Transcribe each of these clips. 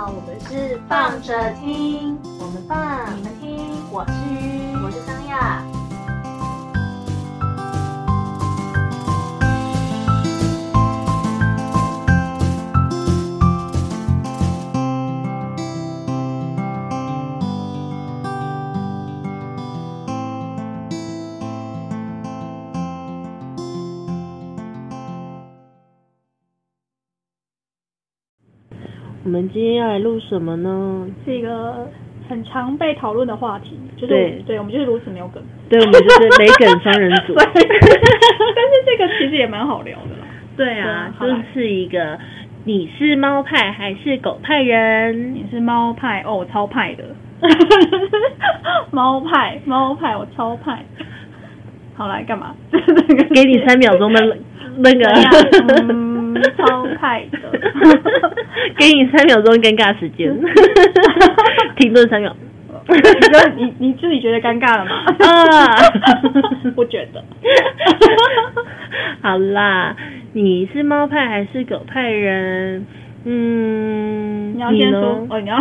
好，我们是放着听，我们放，你们听，我是鱼，我是张亚。我们今天要来录什么呢？是一个很常被讨论的话题，就是对对我们就是如此没有梗，对，我们就是没梗双人组。对，但是这个其实也蛮好聊的啦。对啊，就是一个你是猫派还是狗派人？你是猫派哦，我超派的，猫派猫派我超派。好来干嘛？给你三秒钟的那个嗯超派的 给你三秒钟尴尬时间，停顿三秒。你你你自己觉得尴尬了吗？啊 不觉得。好啦，你是猫派还是狗派人？嗯，你要先说哦，你要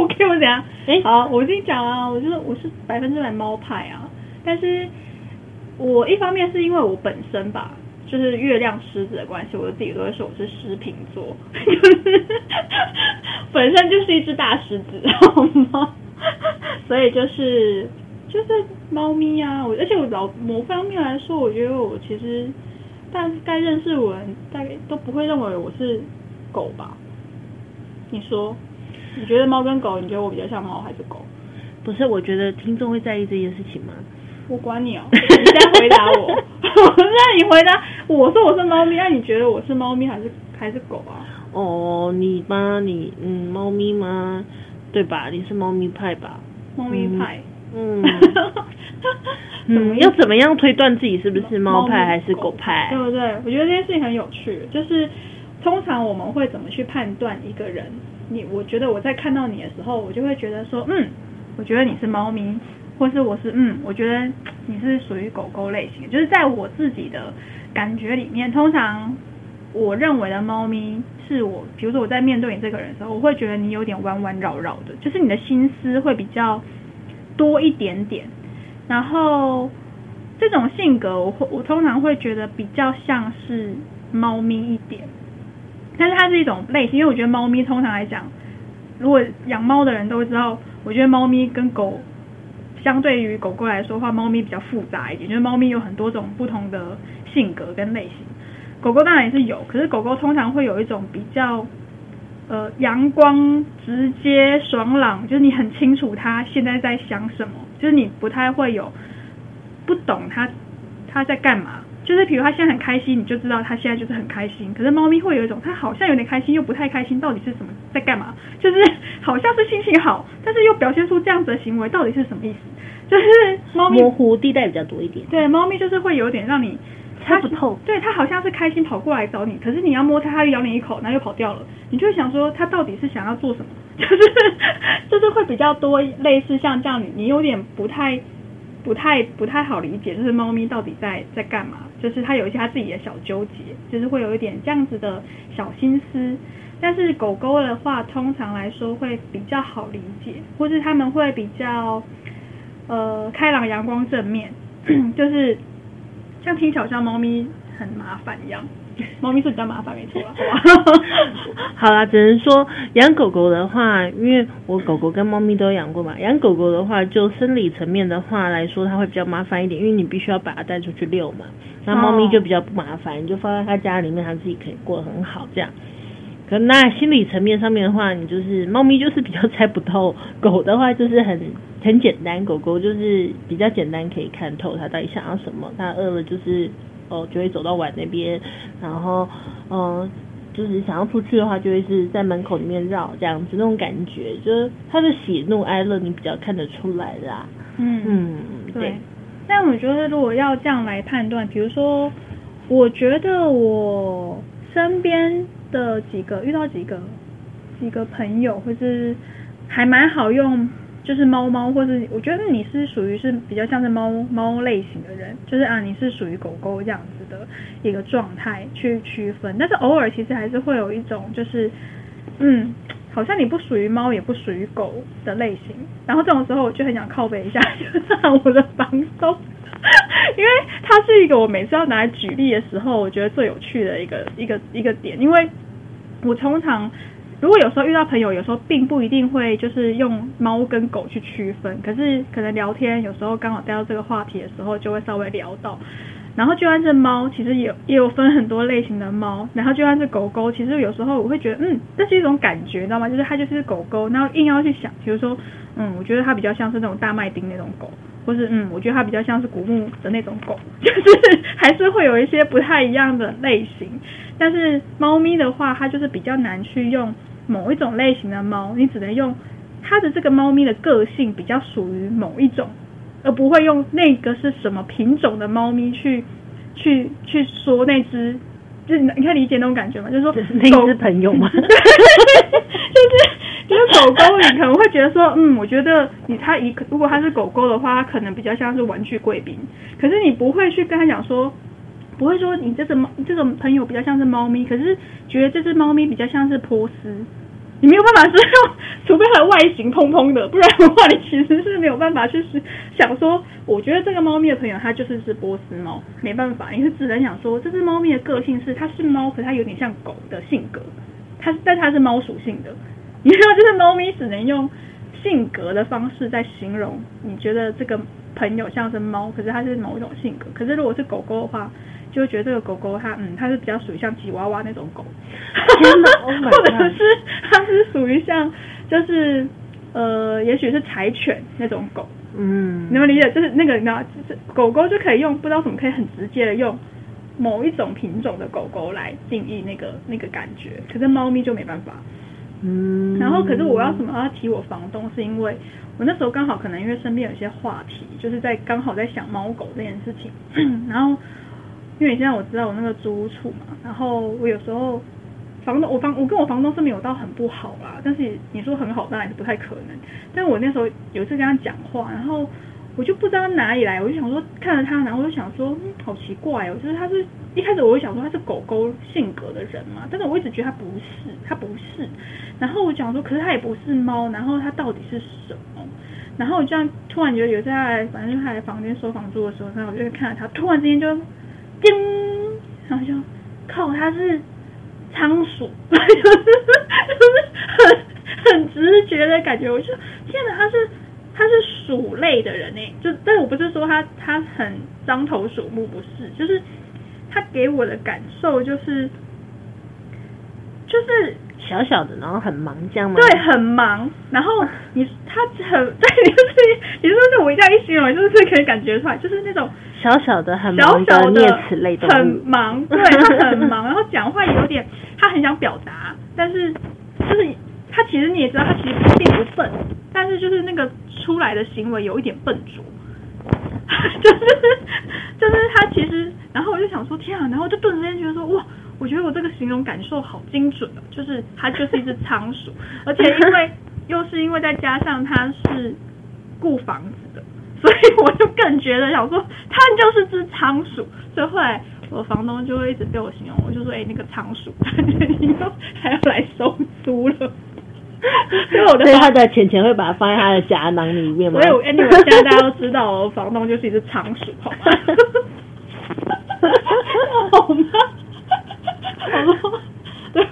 我给我怎样？诶好，我先讲啊，我就是我是百分之百猫派啊，但是我一方面是因为我本身吧，就是月亮狮子的关系，我自己都会说我是狮瓶座，就是本身就是一只大狮子，好吗？所以就是就是猫咪啊，我而且我老某方面来说，我觉得我其实大概认识我大概都不会认为我是狗吧？你说，你觉得猫跟狗，你觉得我比较像猫还是狗？不是，我觉得听众会在意这件事情吗？我管你哦，你现在回答我，我现在你回答，我说我是猫咪，那你觉得我是猫咪还是还是狗啊？哦，你吗？你嗯，猫咪吗？对吧？你是猫咪派吧？猫咪派，嗯怎么 嗯，要怎么样推断自己是不是猫派还是狗派？对不对？我觉得这件事情很有趣，就是通常我们会怎么去判断一个人？你，我觉得我在看到你的时候，我就会觉得说，嗯，我觉得你是猫咪，或是我是嗯，我觉得你是属于狗狗类型。就是在我自己的感觉里面，通常我认为的猫咪是我，比如说我在面对你这个人的时候，我会觉得你有点弯弯绕绕的，就是你的心思会比较多一点点，然后这种性格，我会我通常会觉得比较像是猫咪一点，但是它是一种类型，因为我觉得猫咪通常来讲，如果养猫的人都知道，我觉得猫咪跟狗相对于狗狗来说的话，猫咪比较复杂一点，就是猫咪有很多种不同的性格跟类型，狗狗当然也是有，可是狗狗通常会有一种比较。呃，阳光、直接、爽朗，就是你很清楚它现在在想什么，就是你不太会有不懂它它在干嘛。就是比如它现在很开心，你就知道它现在就是很开心。可是猫咪会有一种，它好像有点开心，又不太开心，到底是什么在干嘛？就是好像是心情好，但是又表现出这样子的行为，到底是什么意思？就是猫咪模糊地带比较多一点。对，猫咪就是会有点让你猜不透对，它好像是开心跑过来找你，可是你要摸它，它咬你一口，然后又跑掉了。你就会想说，它到底是想要做什么？就是就是会比较多类似像这样，你你有点不太不太不太好理解，就是猫咪到底在在干嘛？就是它有一些它自己的小纠结，就是会有一点这样子的小心思。但是狗狗的话，通常来说会比较好理解，或是他们会比较呃开朗、阳光、正面，就是像听起来好像猫咪很麻烦一样。猫咪是比较麻烦，没错啊，好吧？好啦，只能说养狗狗的话，因为我狗狗跟猫咪都养过嘛。养狗狗的话，就生理层面的话来说，它会比较麻烦一点，因为你必须要把它带出去遛嘛。那猫咪就比较不麻烦，你就放在它家里面，它自己可以过得很好这样。可那心理层面上面的话，你就是猫咪就是比较猜不透，狗的话就是很很简单，狗狗就是比较简单可以看透它到底想要什么，它饿了就是哦就会走到碗那边，然后嗯、呃就是想要出去的话，就会是在门口里面绕这样子那种感觉，就是他的喜怒哀乐你比较看得出来啦。嗯嗯，对。但我觉得如果要这样来判断，比如说，我觉得我身边的几个遇到几个几个朋友，或是还蛮好用，就是猫猫，或是我觉得你是属于是比较像是猫猫类型的人，就是啊你是属于狗狗这样子的一个状态去区分，但是偶尔其实还是会有一种就是，嗯，好像你不属于猫，也不属于狗的类型。然后这种时候，我就很想靠背一下，就是我的房东，因为他是一个我每次要拿来举例的时候，我觉得最有趣的一个一个一个点，因为我通常。如果有时候遇到朋友，有时候并不一定会就是用猫跟狗去区分，可是可能聊天有时候刚好带到这个话题的时候，就会稍微聊到。然后就算是猫，其实也也有分很多类型的猫。然后就算是狗狗，其实有时候我会觉得，嗯，这是一种感觉，你知道吗？就是它就是狗狗，然后硬要去想，比如说，嗯，我觉得它比较像是那种大麦丁那种狗，或是嗯，我觉得它比较像是古牧的那种狗，就是还是会有一些不太一样的类型。但是猫咪的话，它就是比较难去用某一种类型的猫，你只能用它的这个猫咪的个性比较属于某一种。而不会用那个是什么品种的猫咪去去去说那只，就是你可以理解那种感觉吗？就是说那只朋友吗？就是就是狗狗，你可能会觉得说，嗯，我觉得你它一如果它是狗狗的话，它可能比较像是玩具贵宾。可是你不会去跟他讲说，不会说你这只猫这种朋友比较像是猫咪，可是觉得这只猫咪比较像是波斯。你没有办法是用，除非它的外形通通的，不然的话你其实是没有办法去想说，我觉得这个猫咪的朋友它就是只波斯猫，没办法，你是只能想说这只猫咪的个性是它是猫，可它有点像狗的性格，它但它是猫属性的，你知道就是猫咪只能用性格的方式在形容，你觉得这个朋友像是猫，可是它是某一种性格，可是如果是狗狗的话。就觉得这个狗狗它嗯，它是比较属于像吉娃娃那种狗，或者是它是属于像就是呃，也许是柴犬那种狗，嗯，你们理解？就是那个你知道，就是狗狗就可以用不知道怎么可以很直接的用某一种品种的狗狗来定义那个那个感觉，可是猫咪就没办法。嗯，然后可是我要什么要提我房东，是因为我那时候刚好可能因为身边有些话题，就是在刚好在想猫狗这件事情，然后。因为你现在我知道我那个租屋处嘛，然后我有时候房东我房我跟我房东是没有到很不好啦，但是你说很好当然是不太可能。但我那时候有一次跟他讲话，然后我就不知道哪里来，我就想说看着他，然后我就想说，嗯，好奇怪哦，就是他是一开始我就想说他是狗狗性格的人嘛，但是我一直觉得他不是，他不是。然后我讲说，可是他也不是猫，然后他到底是什么？然后我这样突然觉得有在，反正他来房间收房租的时候，然后我就看着他，突然之间就。叮，然后就靠，它是仓鼠，就是很很直觉的感觉。我就天哪，他是他是鼠类的人哎，就但我不是说他他很獐头鼠目，不是，就是他给我的感受就是就是。小小的，然后很忙，这样吗？对，很忙。然后你他很 对，你就是你说是我一定要一形容，就是可以感觉出来，就是那种小小的很忙的啮齿类动物，很忙，对他很忙，然后讲话有点，他很想表达，但是就是他其实你也知道，他其实并不笨，但是就是那个出来的行为有一点笨拙，就是就是他其实，然后我就想说天啊，然后就顿时间觉得说哇。我觉得我这个形容感受好精准哦，就是它就是一只仓鼠，而且因为又是因为再加上它是雇房子的，所以我就更觉得想说它就是只仓鼠。所以后来我房东就会一直被我形容，我就说哎那个仓鼠，以后还要来收租了。所以我的所以他的钱钱会把它放在他的夹囊里面吗？所以我哎你们现在大家都知道，房东就是一只仓鼠，好吗？好吗？对，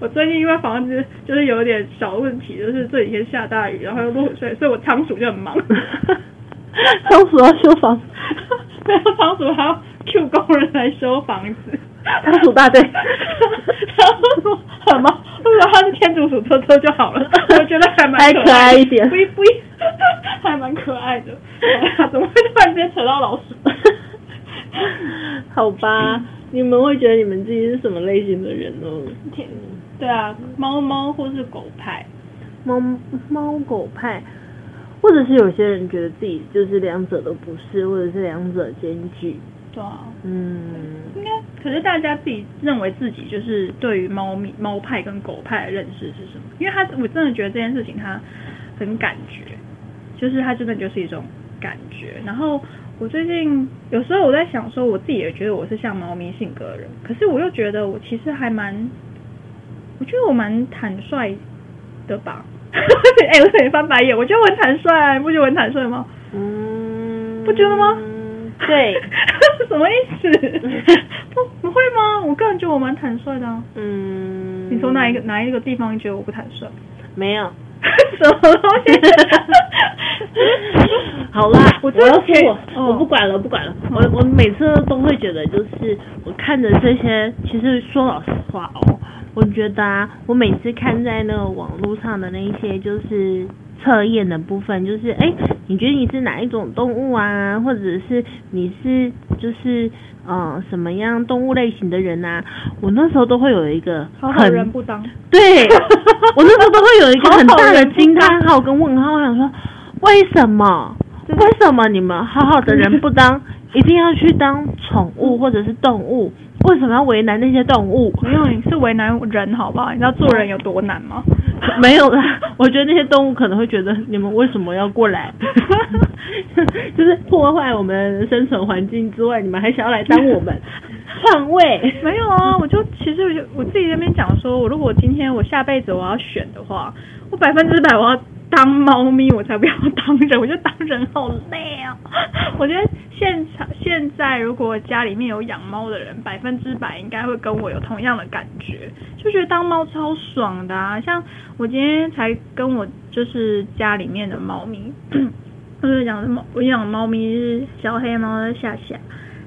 我最近因为房子就是有点小问题，就是这几天下大雨，然后又落水，所以我仓鼠就很忙。仓鼠要修房子，没有仓鼠还要 Q 工人来修房子。仓鼠大队，仓鼠很忙，如果他是天竺鼠车车就好了，我觉得还蛮可爱一点，不不，还蛮可爱的。怎么会突然间扯到老鼠？好吧。你们会觉得你们自己是什么类型的人呢？天，对啊，猫猫或是狗派，猫猫狗派，或者是有些人觉得自己就是两者都不是，或者是两者兼具。对啊，嗯，应该，可是大家自己认为自己就是对于猫咪猫派跟狗派的认识是什么？因为他我真的觉得这件事情他很感觉，就是他真的就是一种感觉，然后。我最近有时候我在想说，我自己也觉得我是像猫咪性格的人，可是我又觉得我其实还蛮，我觉得我蛮坦率的吧？哎、我对你翻白眼，我觉得我很坦率、啊，不觉得我很坦率吗？嗯，不觉得吗？对，什么意思？不不会吗？我个人觉得我蛮坦率的、啊。嗯，你从哪一个哪一个地方你觉得我不坦率？没有？什么东西？好啦，我真的我要说我、哦我不管了，不管了。我我每次都会觉得，就是我看着这些，其实说老实话哦，我觉得啊，我每次看在那个网络上的那一些就是测验的部分，就是哎，你觉得你是哪一种动物啊，或者是你是就是呃什么样动物类型的人啊？我那时候都会有一个好好很人不当。对，我那时候都会有一个很大的惊叹号跟问号，我想说，为什么？为什么你们好好的人不当，一定要去当宠物或者是动物？为什么要为难那些动物？没有，你是为难人好不好？你知道做人有多难吗？没有啦，我觉得那些动物可能会觉得你们为什么要过来，就是破坏我们生存环境之外，你们还想要来当我们 换位？没有啊，我就其实我就我自己在那边讲说，我如果今天我下辈子我要选的话，我百分之百我要当猫咪，我才不要当人，我觉得当人好累啊。我觉得现场现在如果家里面有养猫的人，百分之百应该会跟我有同样的感觉，就觉得当猫超爽的啊。像我今天才跟我就是家里面的猫咪，我就养的猫，我养猫咪是小黑猫的夏夏。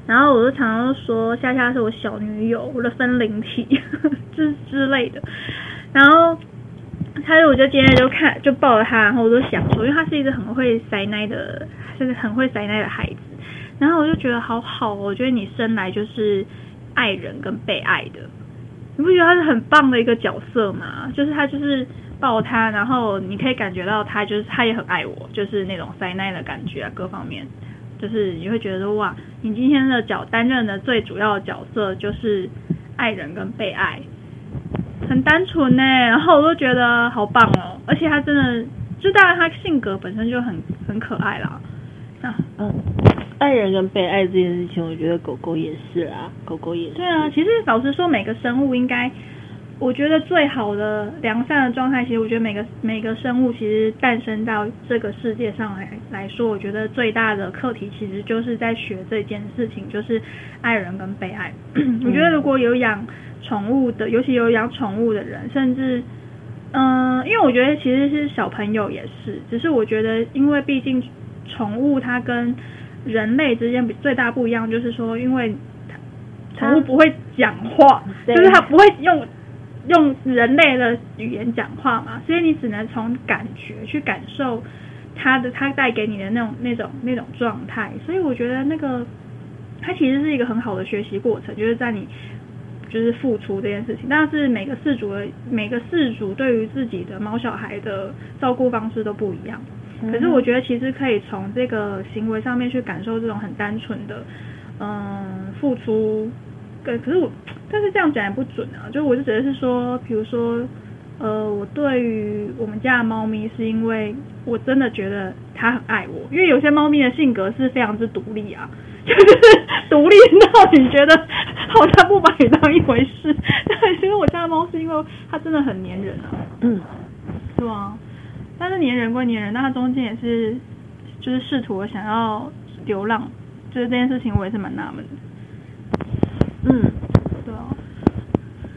然后我就常常说夏夏是我小女友，我的分灵体，之之类的。然后他就我就今天就看就抱着他，然后我就想说，因为他是一个很会塞奶的，是很会塞奶的孩子。然后我就觉得好好哦，我觉得你生来就是爱人跟被爱的，你不觉得他是很棒的一个角色吗？就是他就是抱他，然后你可以感觉到他就是他也很爱我，就是那种塞奶的感觉啊，各方面。就是你会觉得哇，你今天的角担任的最主要的角色就是爱人跟被爱，很单纯呢。然后我都觉得好棒哦，而且他真的，就当然他性格本身就很很可爱啦。啊，嗯，爱人跟被爱这件事情，我觉得狗狗也是啊，狗狗也是。对啊，其实老实说，每个生物应该，我觉得最好的良善的状态，其实我觉得每个每个生物其实诞生到这个世界上来来说，我觉得最大的课题其实就是在学这件事情，就是爱人跟被爱。我觉得如果有养宠物的，尤其有养宠物的人，甚至。嗯，因为我觉得其实是小朋友也是，只是我觉得，因为毕竟宠物它跟人类之间比最大不一样，就是说，因为它宠物不会讲话，就是它不会用用人类的语言讲话嘛，所以你只能从感觉去感受它的它带给你的那种那种那种状态，所以我觉得那个它其实是一个很好的学习过程，就是在你。就是付出这件事情，但是每个饲主的每个饲主对于自己的猫小孩的照顾方式都不一样。可是我觉得其实可以从这个行为上面去感受这种很单纯的，嗯，付出。对，可是我，但是这样讲也不准啊。就我就觉得是说，比如说，呃，我对于我们家的猫咪，是因为我真的觉得它很爱我，因为有些猫咪的性格是非常之独立啊。就是独立到你觉得好像不把你当一回事，对，其实我家的猫是因为它真的很粘人啊，嗯，是啊，但是粘人归粘人，但它中间也是就是试图想要流浪，就是这件事情我也是蛮纳闷的，嗯，对啊，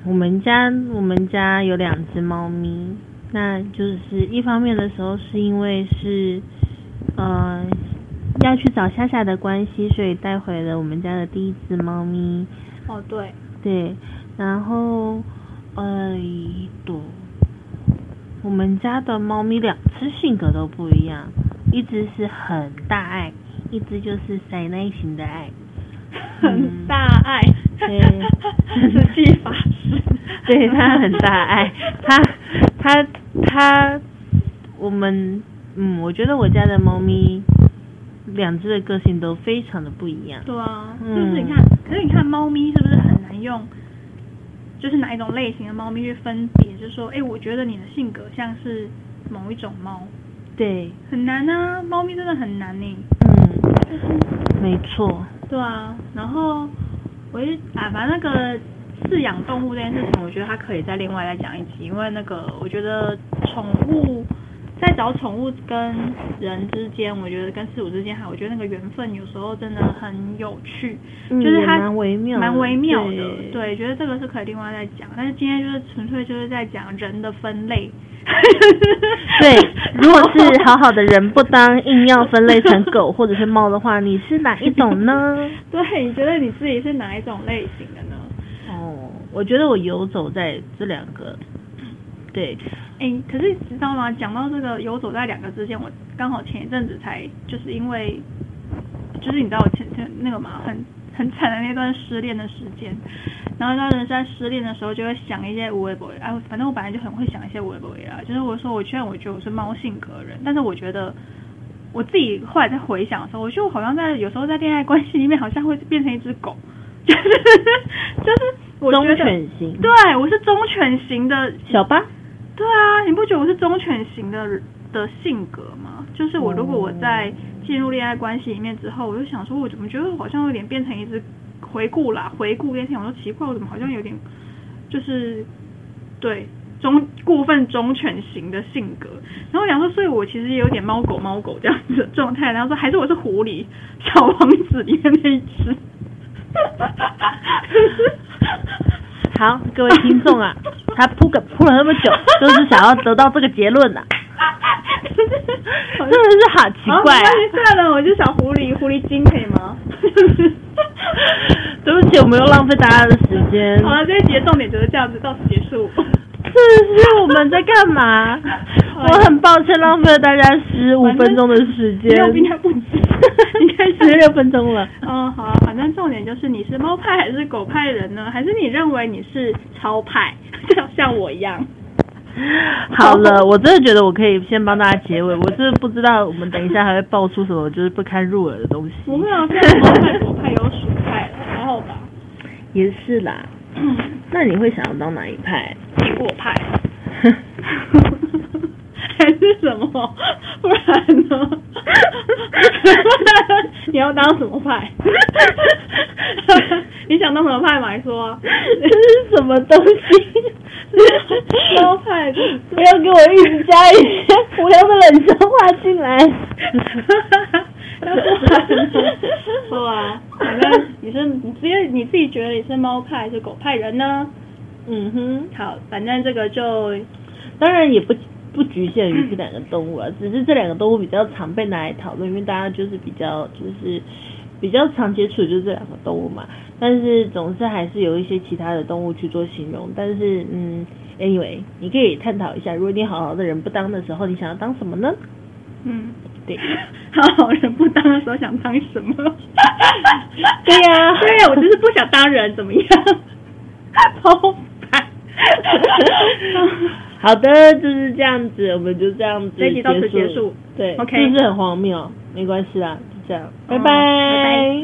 我们家我们家有两只猫咪，那就是一方面的时候是因为是呃要去找夏夏的关系，所以带回了我们家的第一只猫咪。哦对，对，然后呃，对，我们家的猫咪两只性格都不一样，一只是很大爱，一只就是塞内型的爱。很大爱，对。是 技法。师，对他很大爱，他他他，我们嗯，我觉得我家的猫咪两只的个性都非常的不一样。对啊，就嗯是你看，可是你看猫咪是不是很难用，就是哪一种类型的猫咪去分别，就是说，哎，我觉得你的性格像是某一种猫，对，很难啊，猫咪真的很难呢。嗯，没错，对啊，然后我一啊，反正那个饲养动物这件事情，我觉得它可以再另外再讲一集，因为那个我觉得宠物在找宠物跟人之间，我觉得跟事物之间，哈我觉得那个缘分有时候真的很有趣，嗯就是它蛮微妙的蛮微妙的，对对，觉得这个是可以另外再讲，但是今天就是纯粹就是在讲人的分类。对，如果是好好的人不当，硬要分类成狗或者是猫的话，你是哪一种呢？对，你觉得你自己是哪一种类型的我觉得我游走在这两个，对，哎，可是你知道吗？讲到这个游走在两个之间，我刚好前一阵子才就是因为，就是你知道我前前那个嘛，很很惨的那段失恋的时间，然后当时在失恋的时候就会想一些无微不微，哎，反正我本来就很会想一些无微不微啦。就是我说我虽然我觉得我是猫性格人，但是我觉得我自己后来在回想的时候，我就好像在有时候在恋爱关系里面好像会变成一只狗，就是就是忠犬型，对我是忠犬型的小八，对啊，你不觉得我是忠犬型的的性格吗？就是我如果我在进入恋爱关系里面之后，我就想说，我怎么觉得我好像有点变成一只回顾啦，回顾那天我说奇怪，我怎么好像有点就是对忠过分忠犬型的性格。然后我想说，所以我其实也有点猫狗猫狗这样子的状态。然后说，还是我是狐狸小王子里面那一只。好，各位听众啊，他铺个铺了那么久，就是想要得到这个结论呐、真的是好奇怪啊算了，我就小狐狸，狐狸精可以吗？对不起，我没有浪费大家的时间。好了，这一集的重点就是这样子，到此结束。这是我们在干嘛？我很抱歉浪费了大家十五分钟的时间。没有不十六分钟了。嗯，好啊，反正重点就是你是猫派还是狗派人呢？还是你认为你是超派，像像我一样？好了，我真的觉得我可以先帮大家结尾。我是不知道我们等一下还会爆出什么就是不堪入耳的东西。不会啊，现在猫派、狗派有鼠派了，还好吧？也是啦。那你会想要当哪一派？苹果派，还是什么？不 然呢？你要当什么派？你想当什么派嘛？你说、啊。这是什么东西？猫派的，不要给我一直加一些无聊的冷笑话进来。要不然呢？好啊，反正你是你直接你自己觉得你是猫派还是狗派人呢？嗯哼，好，反正这个就当然也不不局限于这两个动物啊，只是这两个动物比较常被拿来讨论，因为大家就是比较就是比较常接触的就是这两个动物嘛。但是总是还是有一些其他的动物去做形容，但是嗯，anyway，你可以探讨一下，如果你好好的人不当的时候，你想要当什么呢？嗯，对，好好人不当的时候想当什么？对呀 对呀，我就是不想当人，怎么样？超烦。好的，就是这样子，我们就这样子这一集到此结束。对 OK 是不是很荒谬？没关系啦，就这样，拜拜